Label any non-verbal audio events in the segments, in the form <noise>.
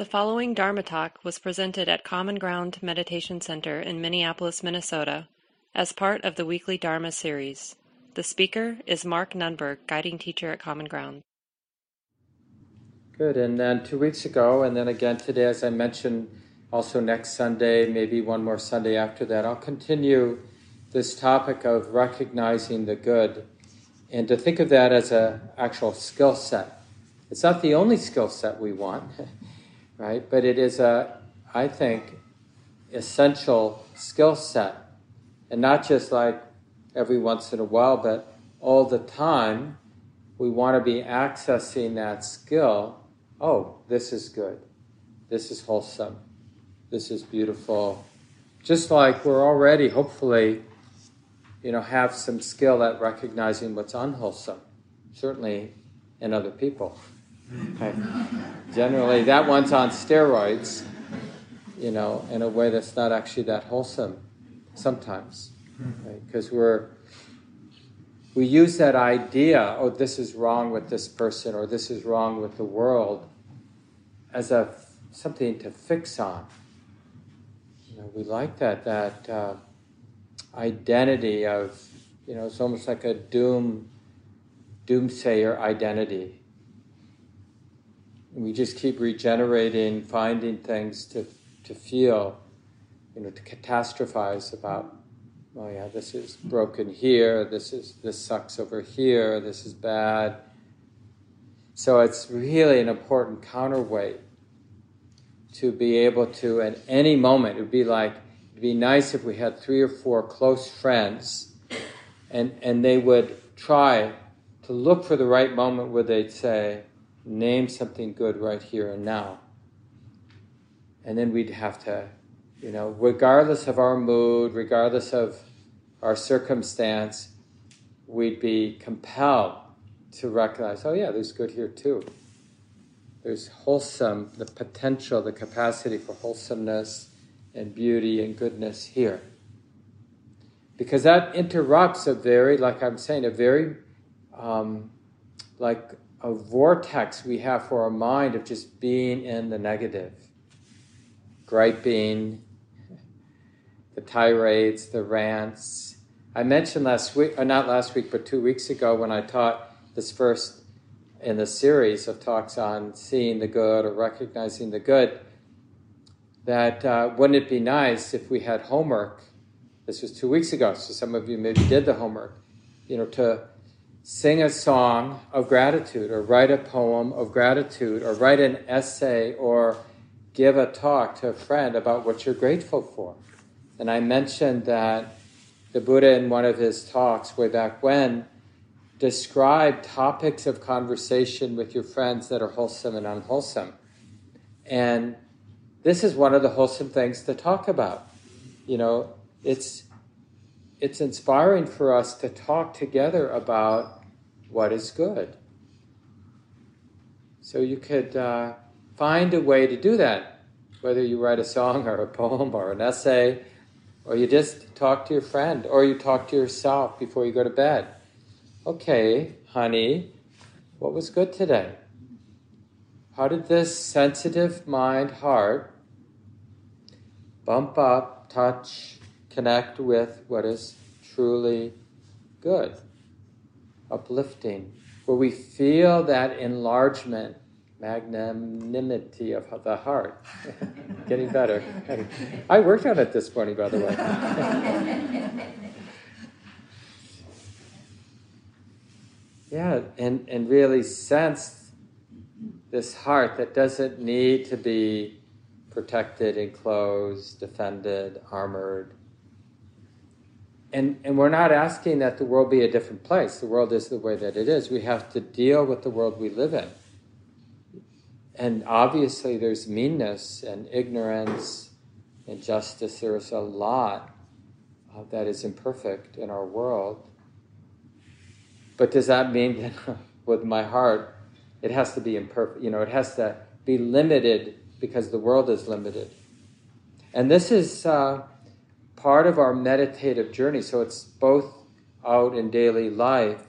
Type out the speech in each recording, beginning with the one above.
The following Dharma talk was presented at Common Ground Meditation Center in Minneapolis, Minnesota, as part of the weekly Dharma series. The speaker is Mark Nunberg, guiding teacher at Common Ground. Good. And then two weeks ago, and then again today, as I mentioned, also next Sunday, maybe one more Sunday after that, I'll continue this topic of recognizing the good and to think of that as an actual skill set. It's not the only skill set we want, <laughs> right? But it is a, I think, essential skill set. And not just like every once in a while, but all the time, we want to be accessing that skill. Oh, this is good. This is wholesome. This is beautiful. Just like we're already, hopefully, you know, have some skill at recognizing what's unwholesome, certainly in other people. Okay. Generally, that one's on steroids, you know, in a way that's not actually that wholesome sometimes. Because right? we're, we use that idea, oh, this is wrong with this person or this is wrong with the world, as a something to fix on. You know, we like that, that. Uh, identity of, you know, it's almost like a doom, doomsayer identity. We just keep regenerating, finding things to, to feel, you know, to catastrophize about, oh yeah, this is broken here, this is this sucks over here, this is bad. So it's really an important counterweight to be able to, at any moment, it would be like It'd be nice if we had three or four close friends and, and they would try to look for the right moment where they'd say, name something good right here and now. And then we'd have to, you know, regardless of our mood, regardless of our circumstance, we'd be compelled to recognize, oh yeah, there's good here too. There's wholesome, the potential, the capacity for wholesomeness and beauty and goodness here. Because that interrupts a very, like I'm saying, a very, um, like a vortex we have for our mind of just being in the negative, griping, the tirades, the rants. I mentioned last week, or not last week, but two weeks ago when I taught this first in the series of talks on seeing the good or recognizing the good that uh, wouldn't it be nice if we had homework? This was two weeks ago, so some of you maybe did the homework. You know, to sing a song of gratitude, or write a poem of gratitude, or write an essay, or give a talk to a friend about what you're grateful for. And I mentioned that the Buddha, in one of his talks way back when, described topics of conversation with your friends that are wholesome and unwholesome. And this is one of the wholesome things to talk about. You know, it's it's inspiring for us to talk together about what is good. So you could uh, find a way to do that, whether you write a song or a poem or an essay, or you just talk to your friend, or you talk to yourself before you go to bed. Okay, honey, what was good today? How did this sensitive mind, heart, bump up, touch, connect with what is truly good, uplifting, where we feel that enlargement, magnanimity of the heart. <laughs> Getting better. I worked on it this morning, by the way. <laughs> yeah, and, and really sense this heart that doesn't need to be protected, enclosed, defended, armored. And, and we're not asking that the world be a different place. The world is the way that it is. We have to deal with the world we live in. And obviously, there's meanness and ignorance, and injustice. There's a lot uh, that is imperfect in our world. But does that mean that <laughs> with my heart, it has to be imperfect. You know, it has to be limited because the world is limited. And this is uh, part of our meditative journey. So it's both out in daily life,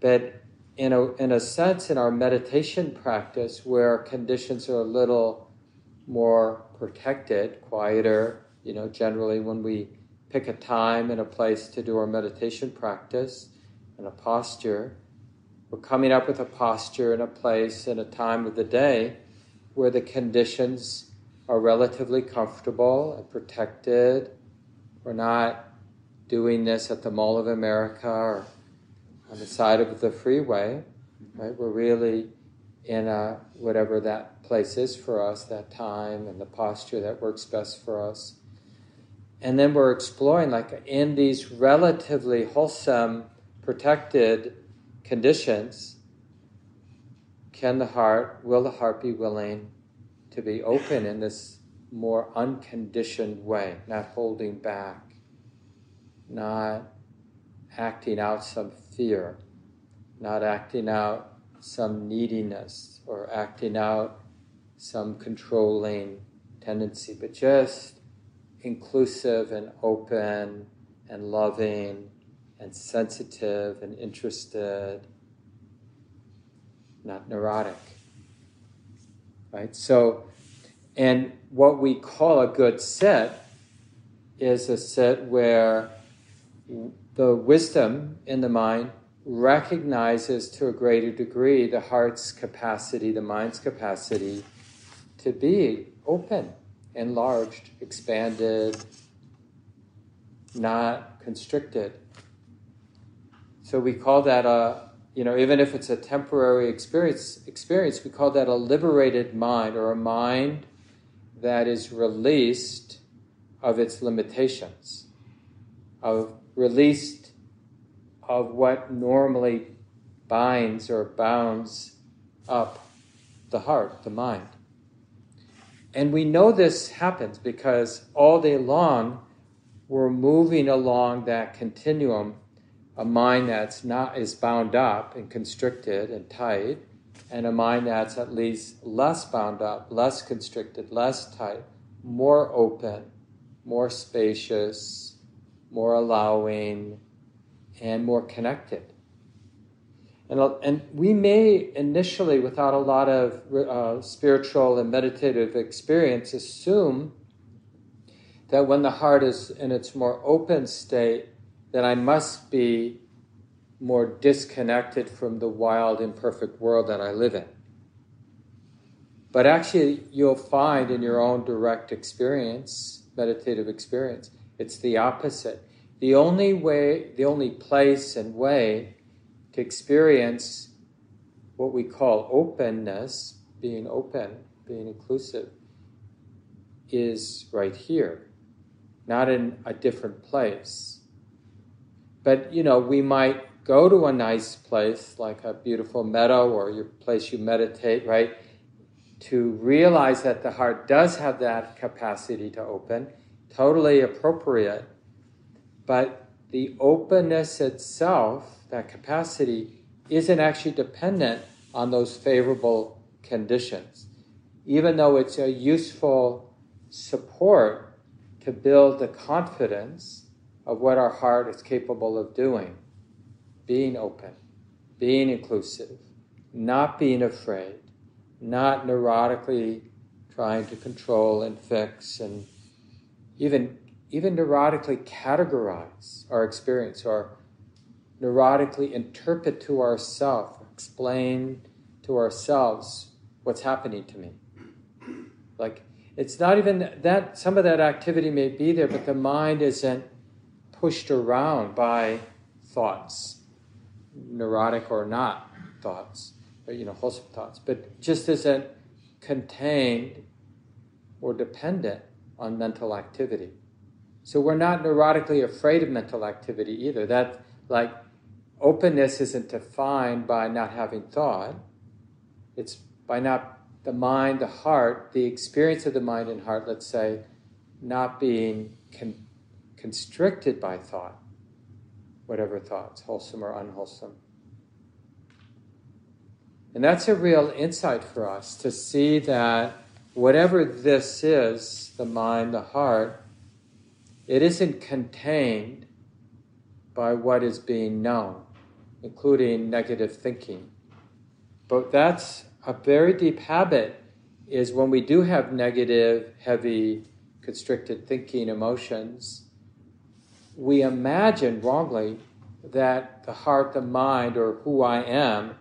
but in a, in a sense, in our meditation practice, where conditions are a little more protected, quieter, you know, generally when we pick a time and a place to do our meditation practice and a posture, we're coming up with a posture and a place and a time of the day where the conditions are relatively comfortable and protected. We're not doing this at the Mall of America or on the side of the freeway, right? We're really in a, whatever that place is for us, that time and the posture that works best for us. And then we're exploring, like, in these relatively wholesome, protected conditions, can the heart, will the heart be willing to be open in this more unconditioned way, not holding back, not acting out some fear, not acting out some neediness or acting out some controlling tendency, but just inclusive and open and loving and sensitive and interested, not neurotic. Right? So, and what we call a good set is a set where the wisdom in the mind recognizes to a greater degree the heart's capacity, the mind's capacity to be open, enlarged, expanded, not constricted. So we call that a, you know, even if it's a temporary experience, experience, we call that a liberated mind or a mind that is released of its limitations, of released of what normally binds or bounds up the heart, the mind. And we know this happens because all day long we're moving along that continuum, a mind that's not is bound up and constricted and tight, and a mind that's at least less bound up, less constricted, less tight, more open, more spacious, more allowing, and more connected. And, and we may initially, without a lot of uh, spiritual and meditative experience, assume that when the heart is in its more open state, that I must be more disconnected from the wild, imperfect world that I live in. But actually, you'll find in your own direct experience, meditative experience, it's the opposite. The only way, the only place and way to experience what we call openness, being open, being inclusive, is right here, not in a different place. But, you know, we might go to a nice place like a beautiful meadow or your place you meditate, right? To realize that the heart does have that capacity to open, totally appropriate but the openness itself, that capacity, isn't actually dependent on those favorable conditions. Even though it's a useful support to build the confidence of what our heart is capable of doing being open, being inclusive, not being afraid, not neurotically trying to control and fix and even even neurotically categorize our experience or neurotically interpret to ourselves, explain to ourselves what's happening to me. Like, it's not even that, some of that activity may be there, but the mind isn't pushed around by thoughts, neurotic or not thoughts, you know, wholesome thoughts, but just isn't contained or dependent on mental activity. So we're not neurotically afraid of mental activity either. That, like, openness isn't defined by not having thought, it's by not the mind, the heart, the experience of the mind and heart, let's say, not being con- constricted by thought, whatever thoughts, wholesome or unwholesome. And that's a real insight for us to see that whatever this is, the mind, the heart, it isn't contained by what is being known, including negative thinking. But that's a very deep habit is when we do have negative, heavy, constricted thinking emotions, we imagine wrongly that the heart, the mind, or who I am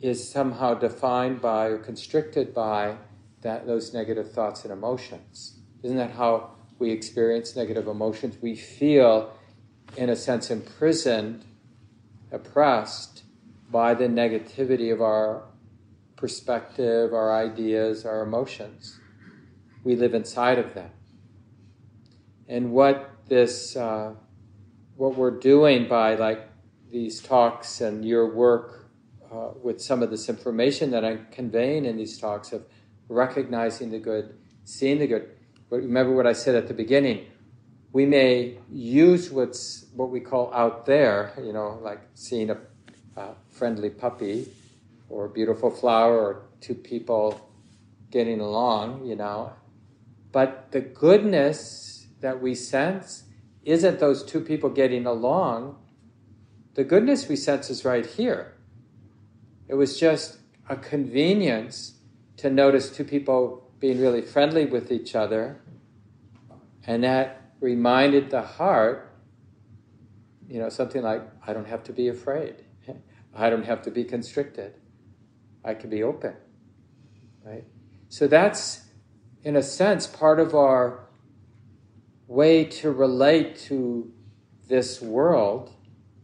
is somehow defined by or constricted by that those negative thoughts and emotions. Isn't that how we experience negative emotions? We feel, in a sense, imprisoned, oppressed by the negativity of our perspective, our ideas, our emotions. We live inside of them. And what this, uh, what we're doing by like these talks and your work uh, with some of this information that I'm conveying in these talks of recognizing the good, seeing the good. But remember what I said at the beginning. We may use what's what we call out there, you know, like seeing a, a friendly puppy or a beautiful flower or two people getting along, you know. But the goodness that we sense isn't those two people getting along. The goodness we sense is right here. It was just a convenience to notice two people being really friendly with each other, and that reminded the heart, you know, something like, I don't have to be afraid. <laughs> I don't have to be constricted. I can be open. Right? So that's, in a sense, part of our way to relate to this world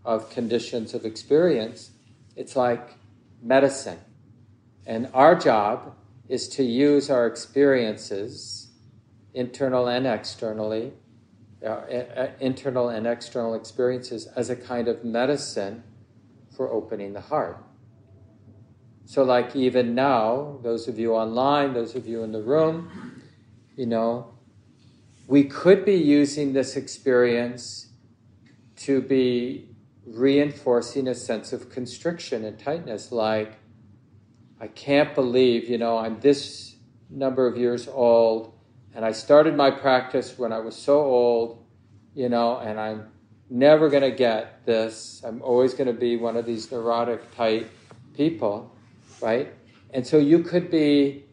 of conditions of experience. It's like medicine. And our job is to use our experiences, internal and externally, uh, internal and external experiences, as a kind of medicine for opening the heart. So, like even now, those of you online, those of you in the room, you know, we could be using this experience to be reinforcing a sense of constriction and tightness, like, I can't believe, you know, I'm this number of years old, and I started my practice when I was so old, you know, and I'm never going to get this. I'm always going to be one of these neurotic, tight people, right? And so you could be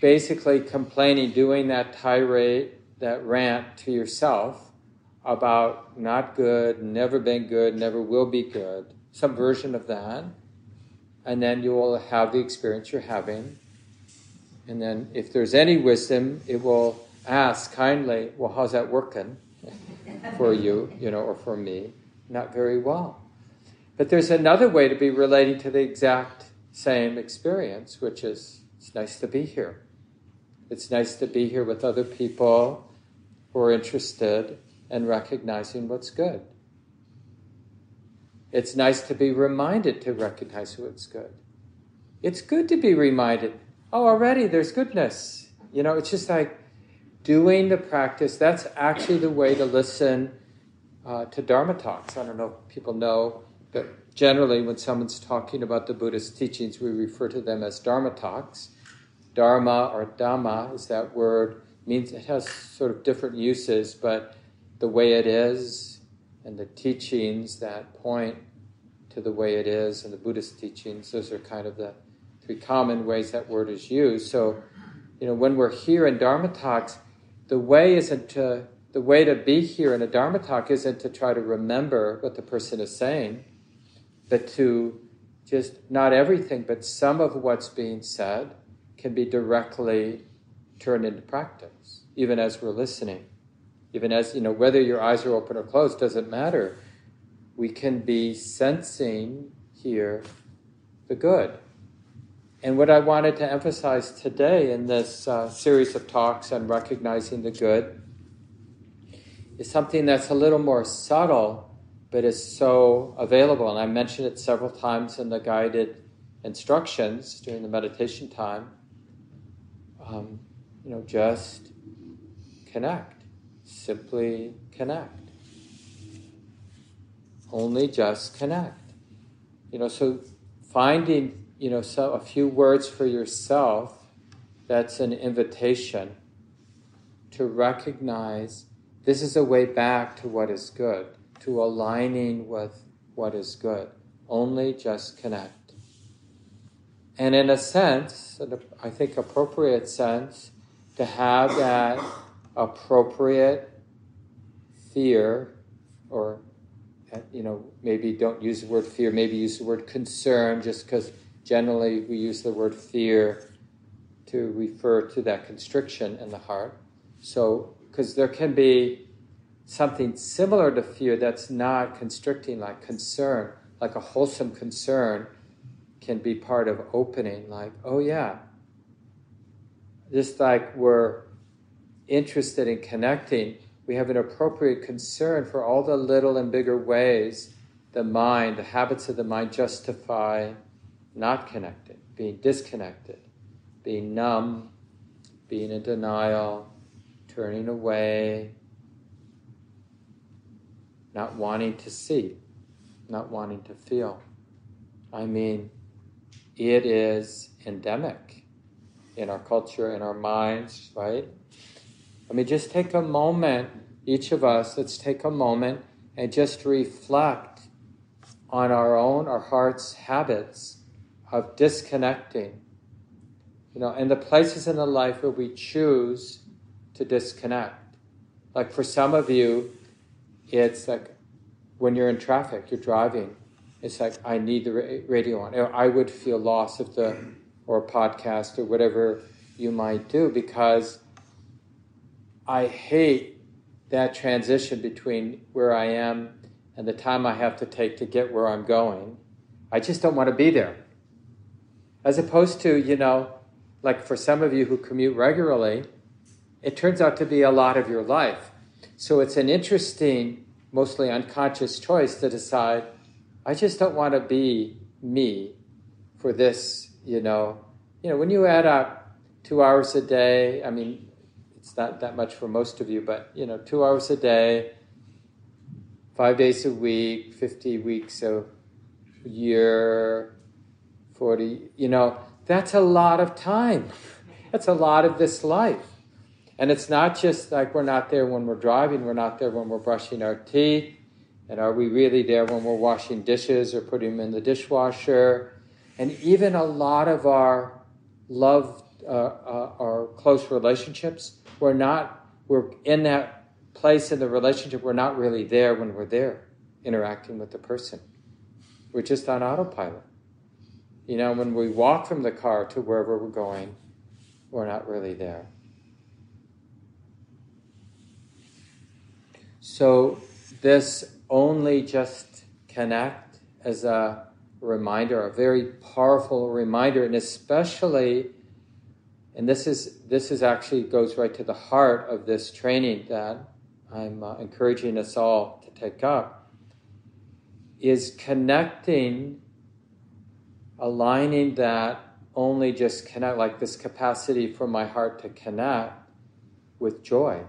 basically complaining, doing that tirade, that rant to yourself about not good, never been good, never will be good, some version of that. And then you will have the experience you're having. And then if there's any wisdom, it will ask kindly, well, how's that working for you, you know, or for me? Not very well. But there's another way to be relating to the exact same experience, which is it's nice to be here. It's nice to be here with other people who are interested in recognizing what's good. It's nice to be reminded to recognize what's good. It's good to be reminded, oh, already there's goodness. You know, it's just like doing the practice. That's actually the way to listen uh, to Dharma talks. I don't know if people know, but generally, when someone's talking about the Buddhist teachings, we refer to them as Dharma talks. Dharma or Dhamma is that word means it has sort of different uses, but the way it is and the teachings that point to the way it is and the Buddhist teachings, those are kind of the three common ways that word is used. So, you know, when we're here in Dharma talks, the way isn't to the way to be here in a Dharma talk isn't to try to remember what the person is saying, but to just not everything, but some of what's being said can be directly turned into practice even as we're listening. Even as, you know, whether your eyes are open or closed doesn't matter. We can be sensing here the good. And what I wanted to emphasize today in this uh, series of talks on recognizing the good is something that's a little more subtle, but is so available. And I mentioned it several times in the guided instructions during the meditation time. Um, you know, just connect. Simply connect. Only just connect. You know, so finding, you know, so a few words for yourself, that's an invitation to recognize this is a way back to what is good, to aligning with what is good. Only just connect. and in a sense, I think appropriate sense, to have that appropriate fear, or uh, you know, maybe don't use the word fear, maybe use the word concern, just because generally we use the word fear to refer to that constriction in the heart. So, because there can be something similar to fear that's not constricting, like concern, like a wholesome concern, can be part of opening, like, oh yeah. Just like we're interested in connecting, we have an appropriate concern for all the little and bigger ways the mind, the habits of the mind justify not connecting, being disconnected, being numb, being in denial, turning away, not wanting to see, not wanting to feel. I mean, it is endemic in our culture, in our minds, right? I mean, just take a moment, each of us, let's take a moment and just reflect on our own, our heart's habits of disconnecting. You know, and the places in the life where we choose to disconnect. Like for some of you, it's like when you're in traffic, you're driving, it's like I need the radio on. I would feel lost if the or podcast or whatever you might do because I hate that transition between where I am and the time I have to take to get where I'm going. I just don't want to be there. As opposed to, you know, like for some of you who commute regularly, it turns out to be a lot of your life. So it's an interesting, mostly unconscious choice to decide, I just don't want to be me for this, you know. You know, when you add up two hours a day, I mean, it's not that much for most of you, but you know, two hours a day, five days a week, 50 weeks a year, 40, you know, that's a lot of time. That's a lot of this life. And it's not just like we're not there when we're driving, we're not there when we're brushing our teeth. And are we really there when we're washing dishes or putting them in the dishwasher? And even a lot of our love, uh, uh, our close relationships, we're not, we're in that place in the relationship, we're not really there when we're there interacting with the person. We're just on autopilot. You know, when we walk from the car to wherever we're going, we're not really there. So, this only just connect as a reminder, a very powerful reminder, and especially and this is this is actually goes right to the heart of this training that I'm uh, encouraging us all to take up is connecting aligning that only just connect like this capacity for my heart to connect with joy.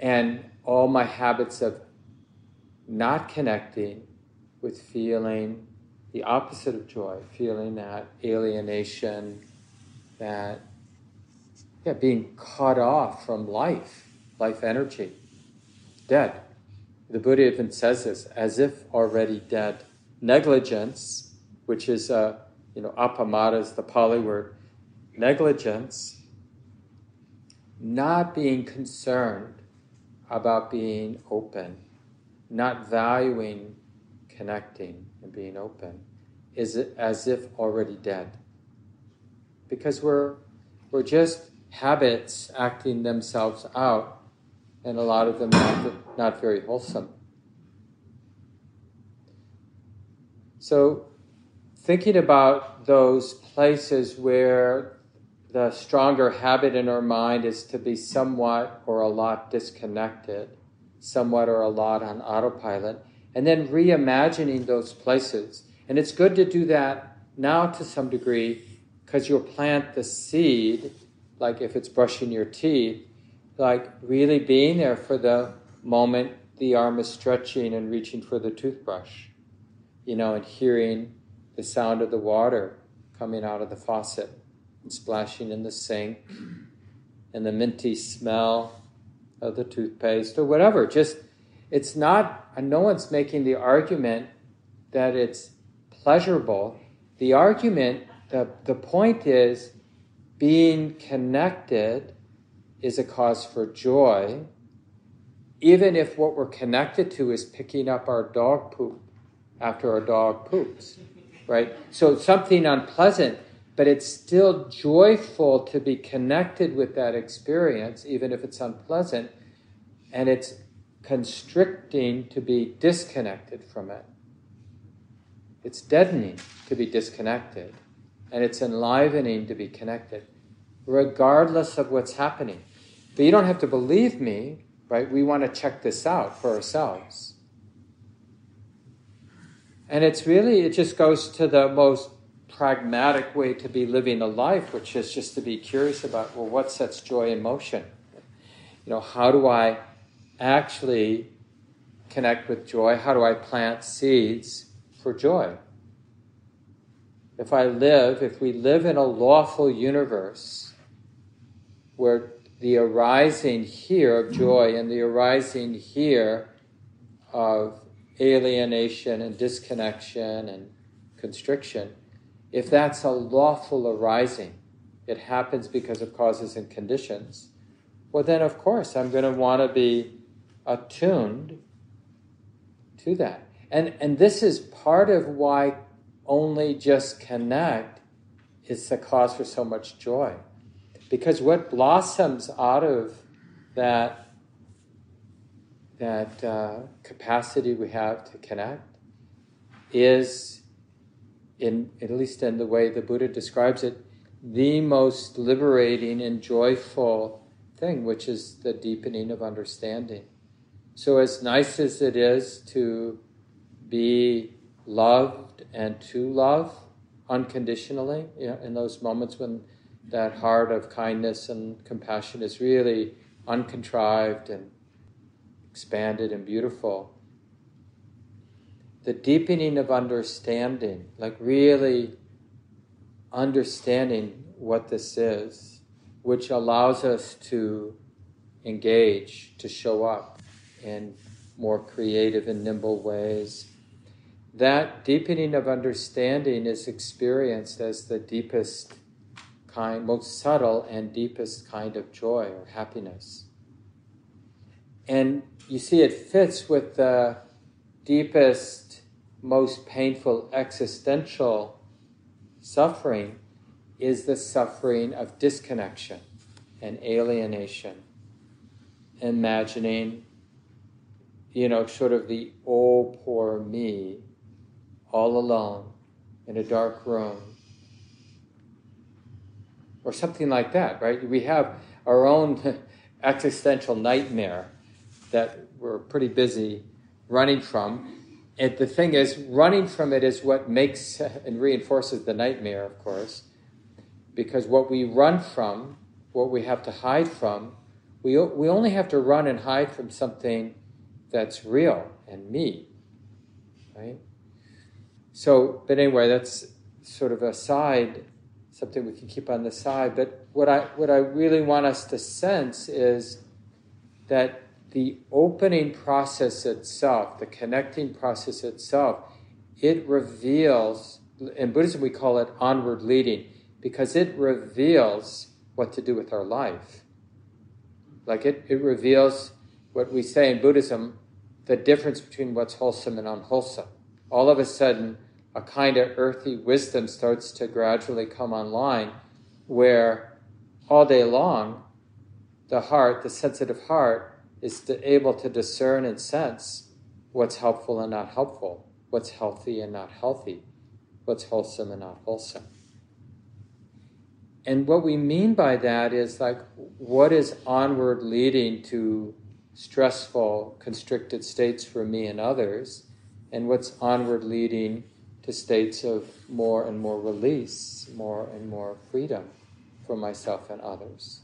And all my habits of not connecting with feeling the opposite of joy feeling that alienation that yeah, being cut off from life, life energy, dead. The Buddha even says this as if already dead. Negligence, which is, uh, you know, appamada is the Pali word, negligence, not being concerned about being open, not valuing connecting and being open, is as if already dead because we're, we're just habits acting themselves out, and a lot of them not, not very wholesome. So, thinking about those places where the stronger habit in our mind is to be somewhat or a lot disconnected, somewhat or a lot on autopilot, and then reimagining those places. And it's good to do that now to some degree because you'll plant the seed, like if it's brushing your teeth, like really being there for the moment the arm is stretching and reaching for the toothbrush, you know, and hearing the sound of the water coming out of the faucet and splashing in the sink and the minty smell of the toothpaste or whatever. Just, it's not, no one's making the argument that it's pleasurable the argument, the, the point is being connected is a cause for joy, even if what we're connected to is picking up our dog poop after our dog poops, right? So something unpleasant, but it's still joyful to be connected with that experience, even if it's unpleasant, and it's constricting to be disconnected from it. It's deadening to be disconnected, and it's enlivening to be connected, regardless of what's happening. But you don't have to believe me, right? We want to check this out for ourselves. And it's really, it just goes to the most pragmatic way to be living a life, which is just to be curious about, well, what sets joy in motion? You know, how do I actually connect with joy? How do I plant seeds for joy? If I live, if we live in a lawful universe where the arising here of joy and the arising here of alienation and disconnection and constriction, if that's a lawful arising, it happens because of causes and conditions, well, then of course I'm going to want to be attuned to that. And, and this is part of why only just connect is the cause for so much joy. Because what blossoms out of that that uh, capacity we have to connect is, in at least in the way the Buddha describes it, the most liberating and joyful thing, which is the deepening of understanding. So, as nice as it is to be loved and to love unconditionally, you know, in those moments when that heart of kindness and compassion is really uncontrived and expanded and beautiful. The deepening of understanding, like really understanding what this is, which allows us to engage, to show up in more creative and nimble ways. That deepening of understanding is experienced as the deepest kind, most subtle and deepest kind of joy or happiness. And you see, it fits with the deepest, most painful existential suffering is the suffering of disconnection and alienation. Imagining, you know, sort of the oh, poor me, all alone in a dark room. Or something like that, right? We have our own <laughs> existential nightmare that we're pretty busy running from. And the thing is, running from it is what makes <laughs> and reinforces the nightmare, of course, because what we run from, what we have to hide from, we, we only have to run and hide from something that's real and me, right? So, but anyway, that's sort of a side, something we can keep on the side. But what I what I really want us to sense is that the opening process itself, the connecting process itself, it reveals, in Buddhism we call it onward leading, because it reveals what to do with our life. Like it, it reveals what we say in Buddhism, the difference between what's wholesome and unwholesome. All of a sudden, a kind of earthy wisdom starts to gradually come online where all day long, the heart, the sensitive heart, is able to discern and sense what's helpful and not helpful, what's healthy and not healthy, what's wholesome and not wholesome. And what we mean by that is like what is onward leading to stressful, constricted states for me and others, and what's onward leading to states of more and more release, more and more freedom for myself and others.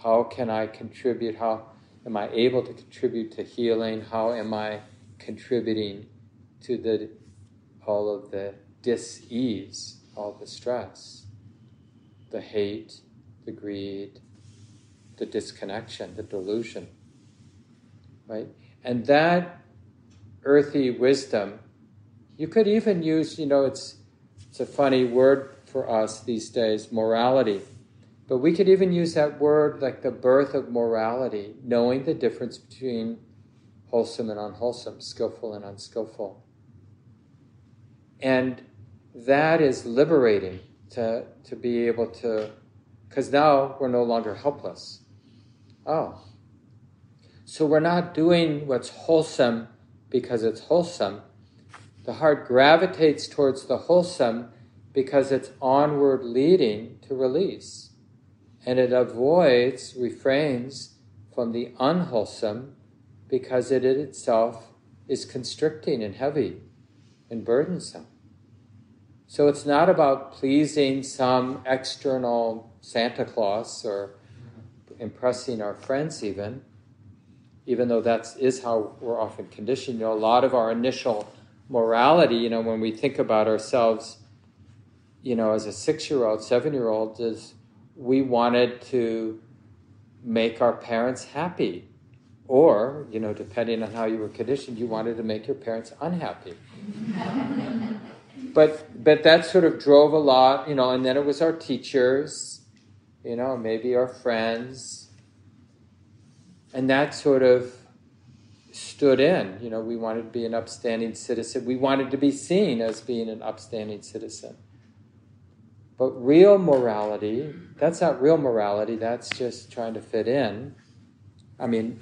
How can I contribute? How am I able to contribute to healing? How am I contributing to the all of the dis-ease, all the stress, the hate, the greed, the disconnection, the delusion, right? And that earthy wisdom, you could even use, you know, it's It's a funny word for us these days, morality. But we could even use that word like the birth of morality, knowing the difference between wholesome and unwholesome, skillful and unskillful. And that is liberating to, to be able to, because now we're no longer helpless. Oh. So we're not doing what's wholesome because it's wholesome. The heart gravitates towards the wholesome because it's onward leading to release. And it avoids, refrains from the unwholesome because it itself is constricting and heavy and burdensome. So it's not about pleasing some external Santa Claus or impressing our friends, even, even though that is how we're often conditioned. You know, a lot of our initial morality, you know, when we think about ourselves, you know, as a six year old, seven year old, is we wanted to make our parents happy. Or, you know, depending on how you were conditioned, you wanted to make your parents unhappy. but but that sort of drove a lot, you know, and then it was our teachers, you know, maybe our friends. And that sort of stood in. You know, we wanted to be an upstanding citizen. We wanted to be seen as being an upstanding citizen. But real morality, that's not real morality, that's just trying to fit in. I mean,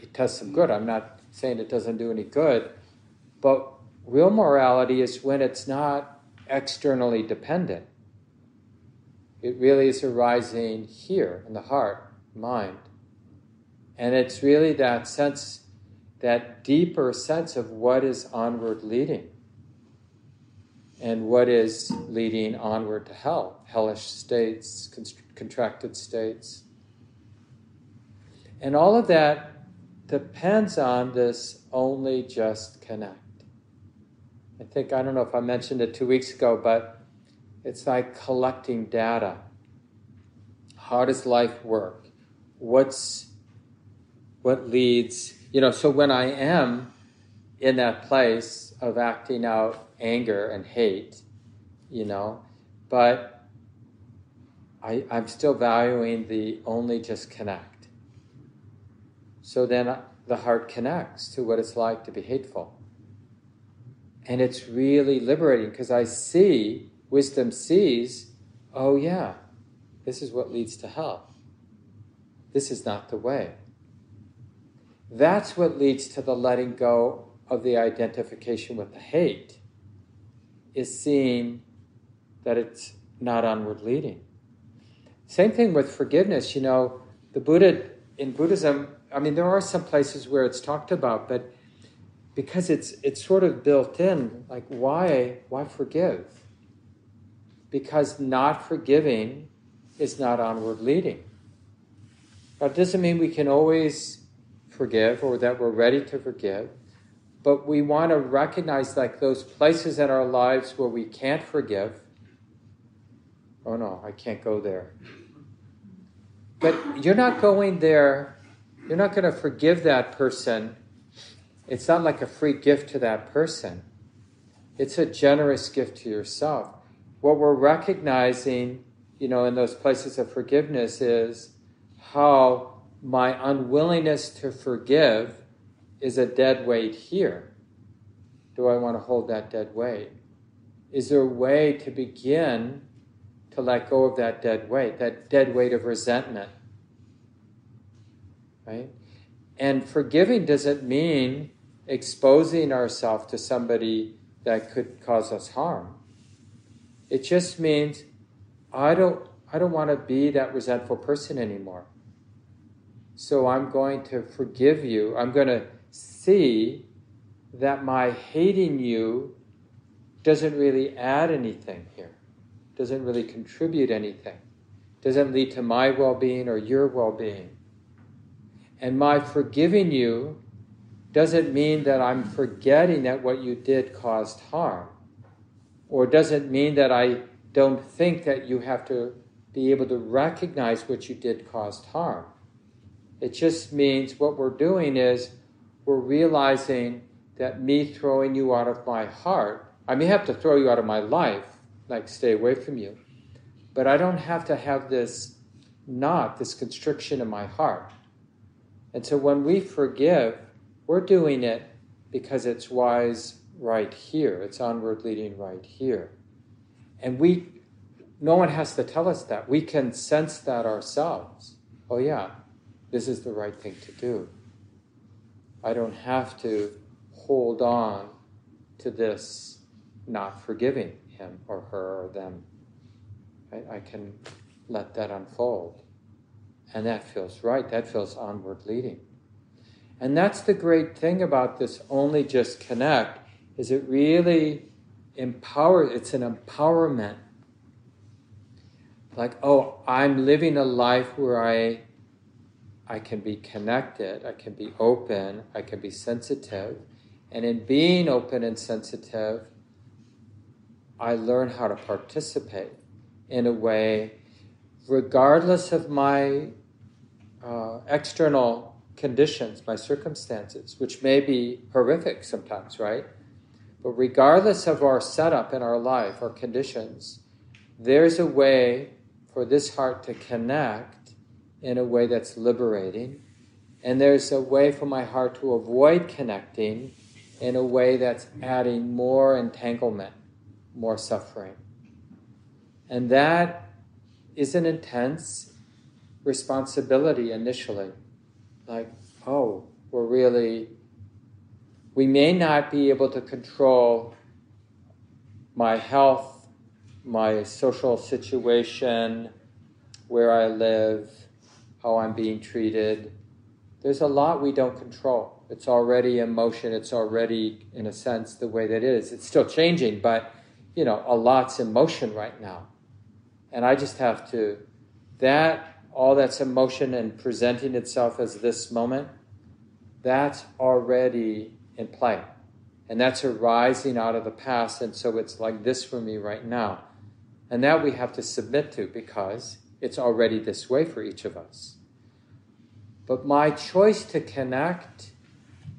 it does some good. I'm not saying it doesn't do any good. But real morality is when it's not externally dependent. It really is arising here in the heart, mind. And it's really that sense, that deeper sense of what is onward leading and what is leading onward to hell, hellish states, contracted states. And all of that depends on this only just connect. I think, I don't know if I mentioned it two weeks ago, but it's like collecting data. How does life work? What's what leads, you know, so when I am in that place of acting out anger and hate, you know, but I, I'm still valuing the only just connect. So then the heart connects to what it's like to be hateful. And it's really liberating because I see, wisdom sees, oh yeah, this is what leads to hell. This is not the way. That's what leads to the letting go of the identification with the hate, is seeing that it's not onward leading. Same thing with forgiveness. You know, the Buddha, in Buddhism, I mean, there are some places where it's talked about, but because it's it's sort of built in like why why forgive because not forgiving is not onward leading that doesn't mean we can always forgive or that we're ready to forgive. But we want to recognize like those places in our lives where we can't forgive. Oh no i can't go there. But you're not going there you're not going to forgive that person. It's not like a free gift to that person, it's a generous gift to yourself. What we're recognizing, you know, in those places of forgiveness is how my unwillingness to forgive is a dead weight here. Do I want to hold that dead weight? Is there a way to begin to let go of that dead weight, that dead weight of resentment? Right? And forgiving doesn't mean exposing ourselves to somebody that could cause us harm. It just means I don't I don't want to be that resentful person anymore. So I'm going to forgive you. I'm going to see that my hating you doesn't really add anything here. Doesn't really contribute anything. Doesn't lead to my well-being or your well-being. And my forgiving you doesn't mean that I'm forgetting that what you did caused harm. Or doesn't mean that I don't think that you have to be able to recognize what you did caused harm. It just means what we're doing is we're realizing that me throwing you out of my heart I may have to throw you out of my life, like stay away from you, but I don't have to have this knot, this constriction in my heart. And so when we forgive, we're doing it because it's wise right here. It's onward leading right here. And we, no one has to tell us that. We can sense that ourselves. Oh, yeah, this is the right thing to do. I don't have to hold on to this not forgiving him or her or them. I, I can let that unfold. And that feels right. That feels onward leading. And that's the great thing about this only just connect is it really empowers it's an empowerment like oh i'm living a life where i i can be connected i can be open i can be sensitive and in being open and sensitive i learn how to participate in a way regardless of my uh, external conditions, my circumstances, which may be horrific sometimes, right? But regardless of our setup in our life, our conditions, there's a way for this heart to connect in a way that's liberating. And there's a way for my heart to avoid connecting in a way that's adding more entanglement, more suffering. And that is an intense responsibility initially like, oh, we're really, we may not be able to control my health, my social situation, where I live, how I'm being treated. There's a lot we don't control. It's already in motion. it's already, in a sense, the way that it is. It's still changing, but, you know, a lot's in motion right now. And I just have to, that all that's emotion and presenting itself as this moment, that's already in play. And that's arising out of the past, and so it's like this for me right now. And that we have to submit to because it's already this way for each of us. But my choice to connect,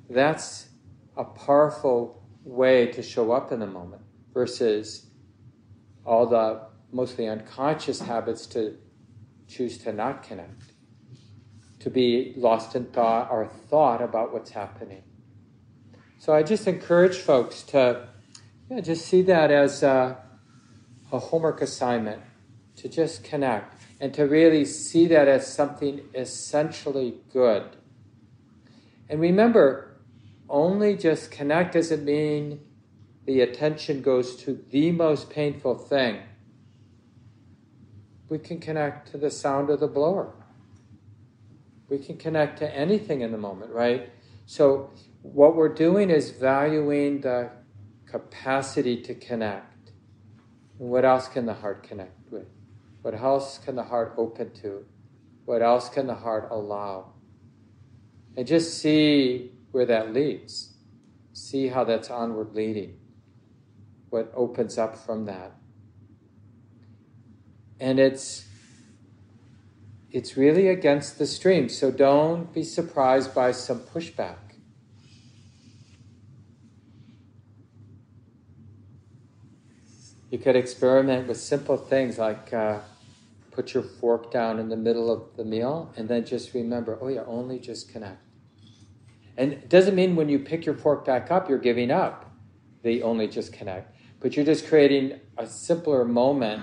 that's a powerful way to show up in the moment versus all the mostly unconscious habits to choose to not connect, to be lost in thought or thought about what's happening. So I just encourage folks to just see that as a, a homework assignment, to just connect and to really see that as something essentially good. And remember, only just connect doesn't mean the attention goes to the most painful thing we can connect to the sound of the blower. We can connect to anything in the moment, right? So, what we're doing is valuing the capacity to connect. What else can the heart connect with? What else can the heart open to? What else can the heart allow? And just see where that leads. See how that's onward leading. What opens up from that and it's it's really against the stream. So don't be surprised by some pushback. You could experiment with simple things like uh, put your fork down in the middle of the meal and then just remember, oh yeah, only just connect. And it doesn't mean when you pick your fork back up, you're giving up the only just connect, but you're just creating a simpler moment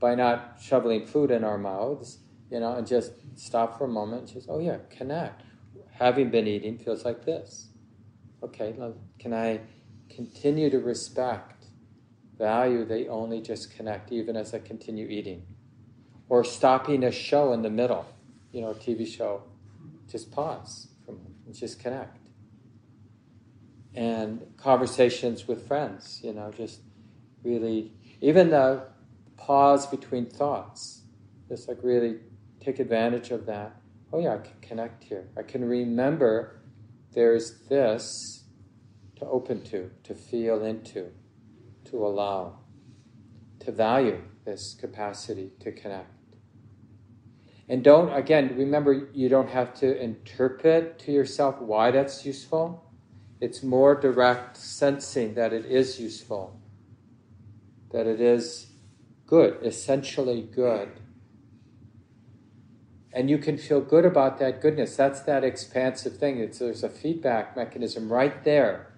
by not shoveling food in our mouths, you know, and just stop for a moment and just, oh yeah, connect. Having been eating feels like this. Okay, can I continue to respect, value they only just connect even as I continue eating? Or stopping a show in the middle, you know, TV show, just pause and just connect. And conversations with friends, you know, just really, even the pause between thoughts. Just like really take advantage of that. Oh, yeah, I can connect here. I can remember there's this to open to, to feel into, to allow, to value this capacity to connect. And don't, again, remember, you don't have to interpret to yourself why that's useful. It's more direct sensing that it is useful, that it is good, essentially good. And you can feel good about that goodness. That's that expansive thing. It's, there's a feedback mechanism right there,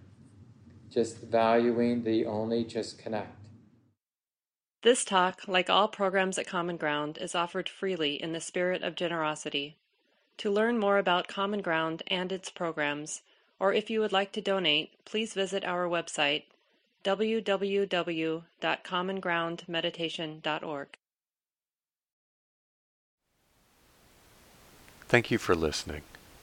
just valuing the only just connect. This talk, like all programs at Common Ground, is offered freely in the spirit of generosity. To learn more about Common Ground and its programs, or if you would like to donate, please visit our website www.commongroundmeditation.org. Thank you for listening.